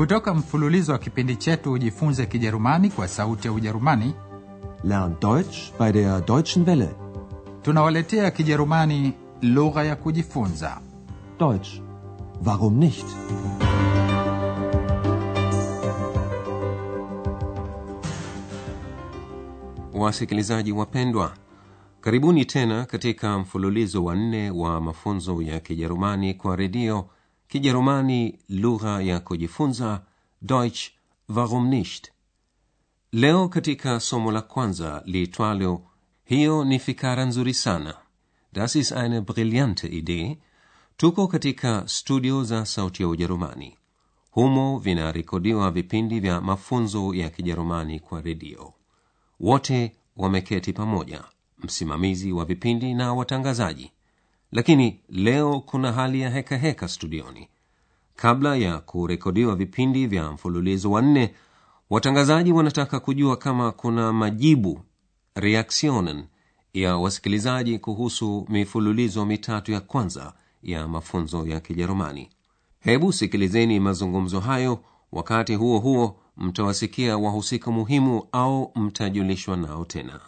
Kutoka mfululizo wa kipindi chetu Ujifunze Kijerumani kwa Sauti ya Ujerumani, lern Deutsch bei der Deutschen Welle. tunawaletea Kijerumani lugha ya kujifunza. Deutsch. Warum nicht? Wasikilizaji wapendwa, karibuni tena katika mfululizo wa nne wa mafunzo ya Kijerumani kwa redio, Kijerumani lugha ya kujifunza, Deutsch warum nicht. Leo katika somo la kwanza liitwalo hiyo ni fikara nzuri sana, das ist eine brillante Idee, tuko katika studio za Sauti ya Ujerumani. Humo vinarekodiwa vipindi vya mafunzo ya Kijerumani kwa redio wote wameketi pamoja msimamizi wa vipindi na watangazaji lakini leo kuna hali ya hekaheka heka studioni. Kabla ya kurekodiwa vipindi vya mfululizo wa nne watangazaji wanataka kujua kama kuna majibu reaktionen ya wasikilizaji kuhusu mifululizo mitatu ya kwanza ya mafunzo ya kijerumani. Hebu sikilizeni mazungumzo hayo wakati huo huo mtawasikia wahusika muhimu au mtajulishwa nao tena.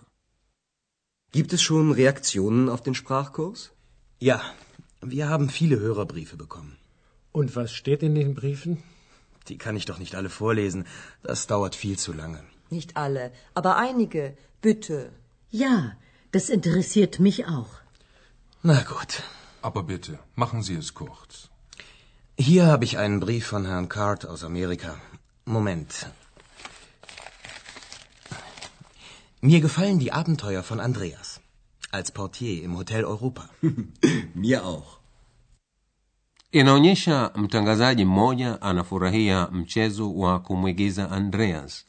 Gibt es schon Reaktionen auf den Sprachkurs? Ja, wir haben viele Hörerbriefe bekommen. Und was steht in den Briefen? Die kann ich doch nicht alle vorlesen. Das dauert viel zu lange. Nicht alle, aber einige. Bitte. Ja, das interessiert mich auch. Na gut. Aber bitte, machen Sie es kurz. Hier habe ich einen Brief von Herrn Card aus Amerika. Moment. Mir gefallen die Abenteuer von Andreas. Als Portier im Hotel Europa. Mir auch. inaonyesha mtangazaji mmoja anafurahia mchezo wa kumwigiza andreas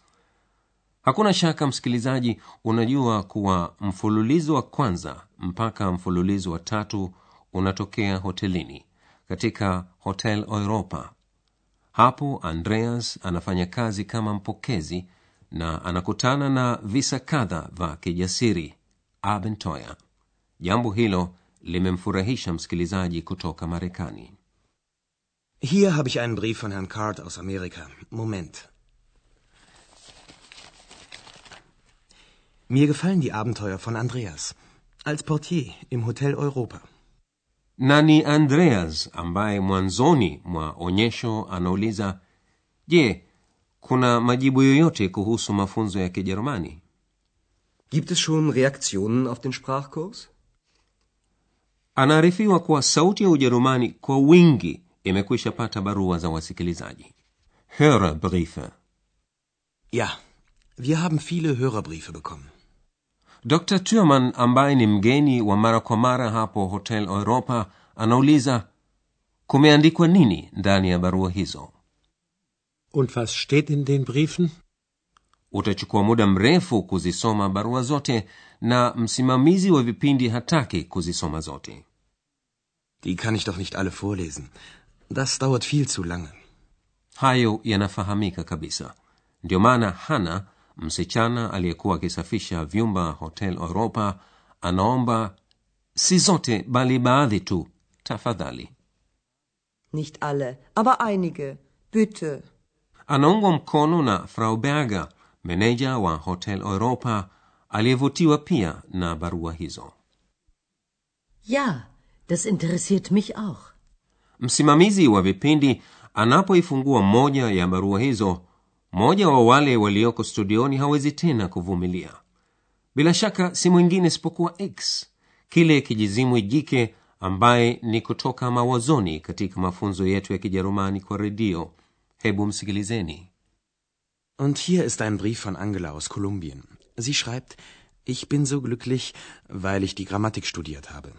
hakuna shaka msikilizaji unajua kuwa mfululizo wa kwanza mpaka mfululizo wa tatu unatokea hotelini katika hotel europa hapo andreas anafanya kazi kama mpokezi na anakutana na visa kadha vya kijasiri abenteuer jambo hilo limemfurahisha msikilizaji kutoka marekani Hier habe ich einen Brief von Herrn Card aus Amerika. Moment. Mir gefallen die Abenteuer von Andreas. Als Portier im Hotel Europa. na ni andreas ambaye mwanzoni mwa onyesho anauliza je kuna majibu yoyote kuhusu mafunzo ya kijerumani Gibt es schon Reaktionen auf den Sprachkurs? anaarifiwa kuwa sauti ya ujerumani kwa wingi imekwisha pata barua za wasikilizaji hörerbriefe Ja, wir haben viele Hörerbriefe bekommen. dr turman ambaye ni mgeni wa mara kwa mara hapo hotel europa anauliza kumeandikwa nini ndani ya barua hizo Und was steht in den Briefen? Utachukua muda mrefu kuzisoma barua zote na msimamizi wa vipindi hataki kuzisoma zote Die kann ich doch nicht alle vorlesen. Das dauert viel zu lange. hayo yanafahamika kabisa ndio maana hana msichana aliyekuwa akisafisha vyumba hotel europa anaomba si zote bali baadhi tu tafadhali Nicht alle, aber einige. Bitte. anaungwa mkono na frau berger meneja wa hotel europa aliyevutiwa pia na barua hizo. Ya das interessiert mich auch. msimamizi wa vipindi anapoifungua moja ya barua hizo mmoja wa wale walioko studioni hawezi tena kuvumilia. Bila shaka si mwingine isipokuwa x kile kijizimwi jike ambaye ni kutoka mawazoni katika mafunzo yetu ya kijerumani kwa redio. Hebu msikilizeni Und hier ist ein Brief von Angela aus Kolumbien. Sie schreibt, ich bin so glücklich, weil ich die Grammatik studiert habe.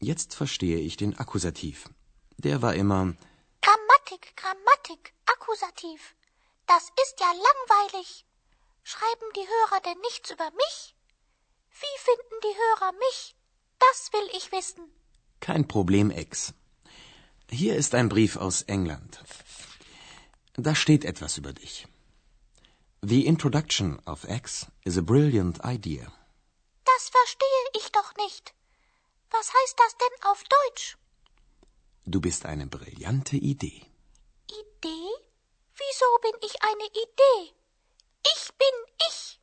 Jetzt verstehe ich den Akkusativ. Der war immer Grammatik, Grammatik, Akkusativ. Das ist ja langweilig. Schreiben die Hörer denn nichts über mich? Wie finden die Hörer mich? Das will ich wissen. kein Problem, Ex. Hier ist ein Brief aus England. Da steht etwas über dich. The introduction of X is a brilliant idea. Das verstehe ich doch nicht. Was heißt das denn auf Deutsch? Du bist eine brillante Idee. Idee? Wieso bin ich eine Idee? Ich bin ich.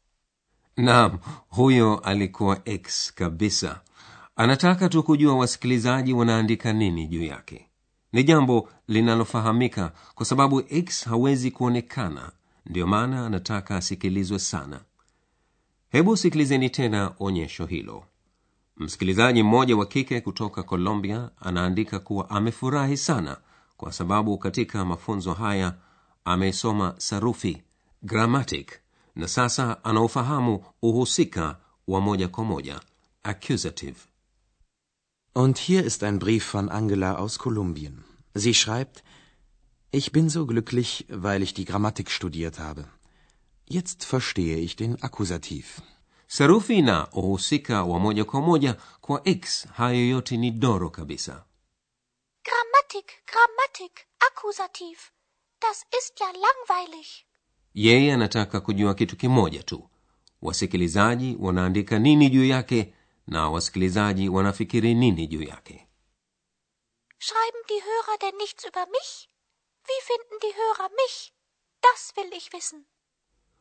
naam huyo alikuwa x kabisa anataka tu kujua wasikilizaji wanaandika nini juu yake ni jambo linalofahamika kwa sababu x hawezi kuonekana ndiyo maana anataka asikilizwe sana. Hebu sikilizeni tena onyesho hilo. Msikilizaji mmoja wa kike kutoka colombia anaandika kuwa amefurahi sana kwa sababu katika mafunzo haya amesoma sarufi grammatic na sasa anaufahamu uhusika wa moja kwa moja accusative. Und hier ist ein Brief von Angela aus Kolumbien. Sie schreibt, ich bin so glücklich, weil ich die Grammatik studiert habe. Jetzt verstehe ich den Akkusativ. sarufi na uhusika wa moja kwa moja kwa x hayo yote ni doro kabisa Grammatik, Grammatik, Akkusativ. Das ist ja langweilig. yeye anataka kujua kitu kimoja tu wasikilizaji wanaandika nini juu yake na wasikilizaji wanafikiri nini juu yake Schreiben die Hörer denn nichts über mich? Wie finden die Hörer mich? Das will ich wissen.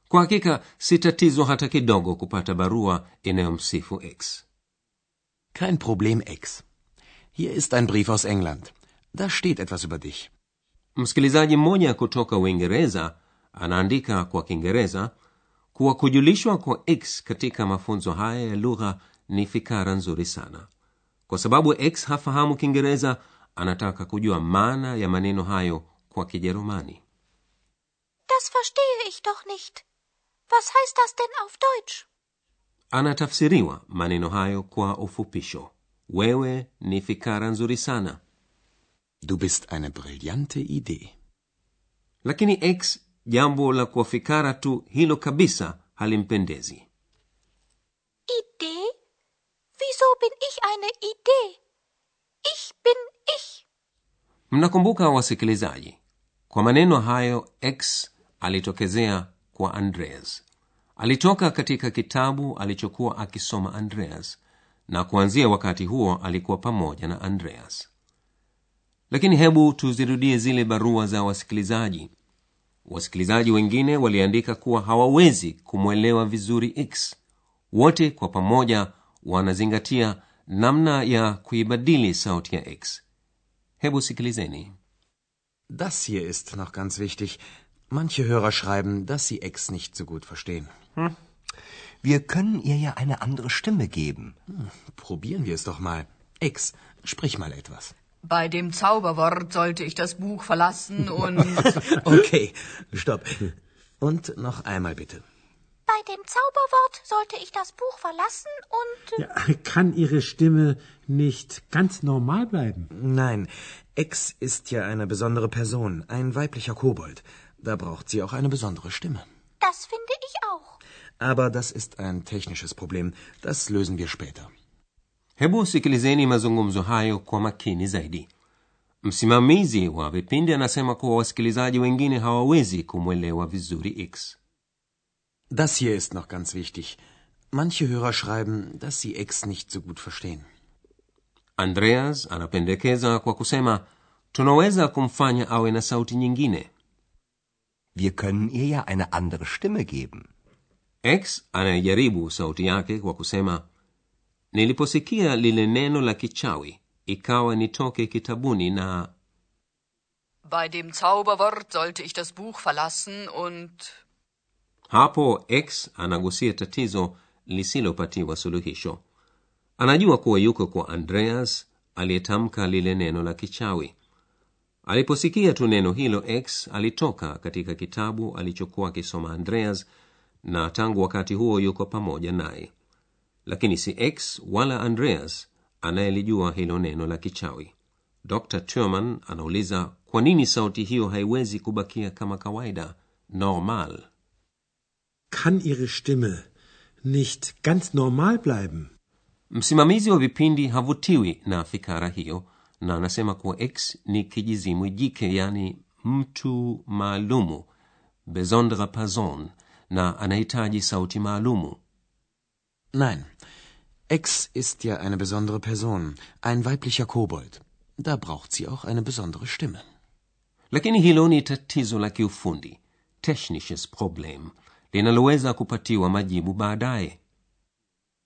kwa hakika si tatizo hata kidogo kupata barua inayomsifu x Kein Problem, X. Hier ist ein Brief aus England. Da steht etwas über dich. msikilizaji mmoja kutoka uingereza anaandika kwa kiingereza kuwa kujulishwa kwa x katika mafunzo haya ya lugha ni fikara nzuri sana kwa sababu x hafahamu kiingereza anataka kujua maana ya maneno hayo kwa kijerumani Das verstehe ich doch nicht. Was heißt das denn auf Deutsch? anatafsiriwa maneno hayo kwa ufupisho wewe ni fikara nzuri sana Du bist eine brillante Idee. lakini x jambo la kuwa fikara tu hilo kabisa halimpendezi Idee? Wieso bin ich eine Idee? Ich bin ich. mnakumbuka wasikilizaji kwa maneno hayo x alitokezea kwa andreas. Alitoka katika kitabu alichokuwa akisoma andreas na kuanzia wakati huo alikuwa pamoja na andreas. Lakini hebu tuzirudie zile barua za wasikilizaji. Wasikilizaji wengine waliandika kuwa hawawezi kumwelewa vizuri x. Wote kwa pamoja wanazingatia namna ya kuibadili sauti ya x. Hebu sikilizeni Das hier ist noch ganz wichtig. Manche Hörer schreiben, dass sie Ex nicht so gut verstehen. Wir können ihr ja eine andere Stimme geben. Probieren wir es doch mal. Ex, sprich mal etwas. Bei dem Zauberwort sollte ich das Buch verlassen und. Okay, stopp. Und noch einmal bitte. Bei dem Zauberwort sollte ich das Buch verlassen und. Ja, kann Ihre Stimme nicht ganz normal bleiben? Nein, Ex ist ja eine besondere Person, ein weiblicher Kobold. Da braucht sie auch eine besondere Stimme. Das finde ich auch. Aber das ist ein technisches Problem. Das lösen wir später. hebu sikilizeni mazungumzo hayo kwa makini zaidi msimamizi wa vipindi anasema kuwa wasikilizaji wengine hawawezi kumwelewa vizuri x Das hier ist noch ganz wichtig. Manche Hörer schreiben, dass sie Ex nicht so gut verstehen. andreas anapendekeza kwa kusema tunaweza kumfanya awe na sauti nyingine Wir können ihr ja eine andere Stimme geben. x anayejaribu sauti yake kwa kusema niliposikia lile neno la kichawi ikawa nitoke kitabuni na Bei dem Zauberwort sollte ich das Buch verlassen und. Hapo x anagusia tatizo lisilopatiwa suluhisho. Anajua kuwa yuko kwa andreas aliyetamka lile neno la kichawi. Aliposikia tu neno hilo x alitoka katika kitabu alichokuwa akisoma andreas na tangu wakati huo yuko pamoja naye. Lakini si x wala andreas anayelijua hilo neno la kichawi. Dr turman anauliza kwa nini sauti hiyo haiwezi kubakia kama kawaida normal Kann Ihre Stimme nicht ganz normal bleiben? msimamizi wa vipindi havutiwi na fikara hiyo na anasema kuwa x ni kijizimwi jike yani mtu maalumu besondere person na anahitaji sauti maalumu Nein, Ex ist ja eine besondere Person, ein weiblicher Kobold. Da braucht sie auch eine besondere Stimme. lakini hilo ni tatizo la kiufundi technisches problem linaloweza kupatiwa majibu baadaye.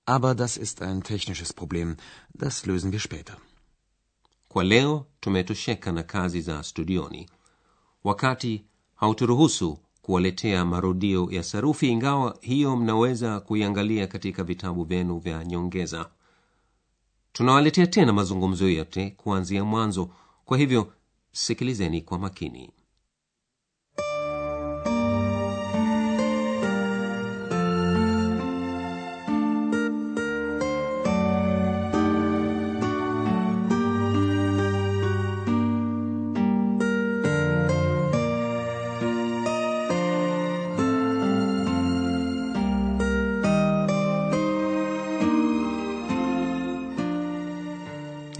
Aber das ist ein technisches Problem. Das lösen wir später. kwa leo tumetosheka na kazi za studioni. Wakati hauturuhusu kuwaletea marudio ya sarufi ingawa hiyo mnaweza kuiangalia katika vitabu vyenu vya nyongeza. Tunawaletea tena mazungumzo yote kuanzia mwanzo. Kwa hivyo sikilizeni kwa makini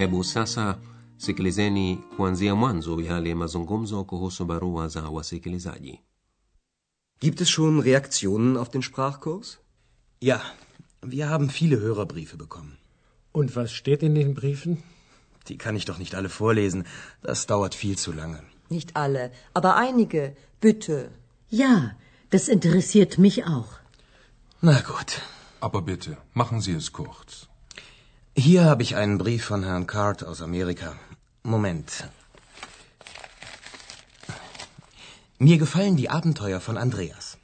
hebu sasa sikilizeni kuanzia mwanzo yale mazungumzo kuhusu barua za wasikilizaji Gibt es schon Reaktionen auf den Sprachkurs? Ja, wir haben viele Hörerbriefe bekommen. Und was steht in den Briefen? Die kann ich doch nicht alle vorlesen. Das dauert viel zu lange. Nicht alle, aber einige. Bitte. Ja, das interessiert mich auch. Na gut. Aber bitte, machen Sie es kurz. Hier habe ich einen Brief von Herrn Card aus Amerika. Moment. Mir gefallen die Abenteuer von Andreas.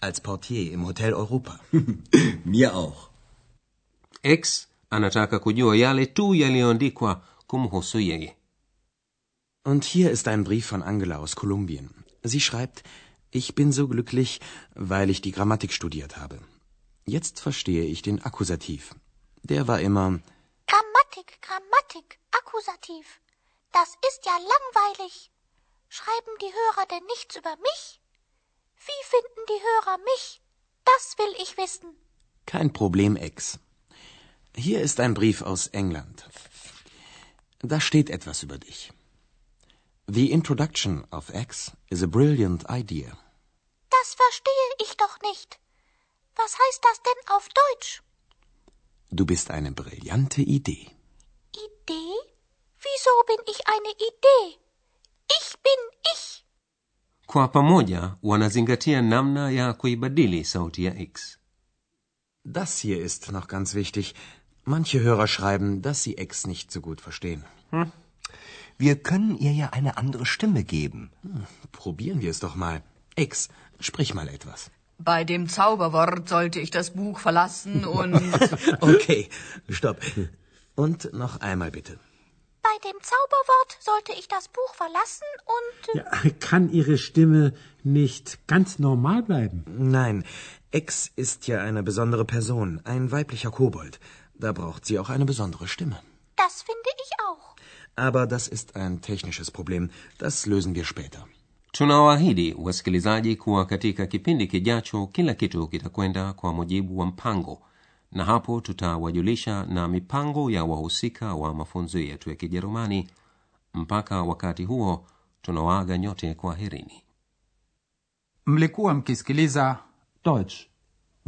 Als Portier im Hotel Europa. Mir auch. x anataka kujua yale tu yaliyoandikwa kumhusu yeye Und hier ist ein Brief von Angela aus Kolumbien. Sie schreibt, ich bin so glücklich, weil ich die Grammatik studiert habe. Jetzt verstehe ich den Akkusativ. Der war immer Grammatik, Grammatik, Akkusativ. Das ist ja langweilig. Schreiben die Hörer denn nichts über mich? Wie finden die Hörer mich? Das will ich wissen. kein Problem, Ex. Hier ist ein Brief aus England. Da steht etwas über dich. The introduction of X is a brilliant idea. Das verstehe ich doch nicht. Was heißt das denn auf Deutsch? Du bist eine brillante Idee. Idee? Wieso bin ich eine Idee? Ich bin ich. kwa pamoja wanazingatia namna ya kuibadili sauti ya x Das hier ist noch ganz wichtig. Manche Hörer schreiben, dass sie X nicht so gut verstehen. Wir können ihr ja eine andere Stimme geben. Probieren wir es doch mal. X, sprich mal etwas. Bei dem Zauberwort sollte ich das Buch verlassen und. Okay, stopp. Und noch einmal bitte. Bei dem Zauberwort sollte ich das Buch verlassen und. Ja, kann Ihre Stimme nicht ganz normal bleiben? Nein, X ist ja eine besondere Person, ein weiblicher Kobold. Da braucht sie auch eine besondere Stimme. Das finde ich auch. Aber das ist ein technisches Problem. Das lösen wir später. tunawaahidi wasikilizaji kuwa katika kipindi kijacho kila kitu kitakwenda kwa mujibu wa mpango na hapo tutawajulisha na mipango ya wahusika wa mafunzo yetu ya kijerumani mpaka wakati huo tunawaaga nyote kwa herini mlikuwa mkisikiliza Deutsch.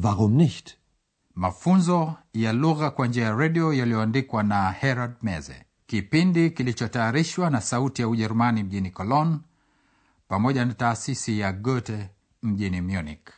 Warum nicht? mafunzo ya lugha kwa njia ya redio yaliyoandikwa na herald meze kipindi kilichotayarishwa na sauti ya ujerumani mjini cologne pamoja na taasisi ya goethe mjini munich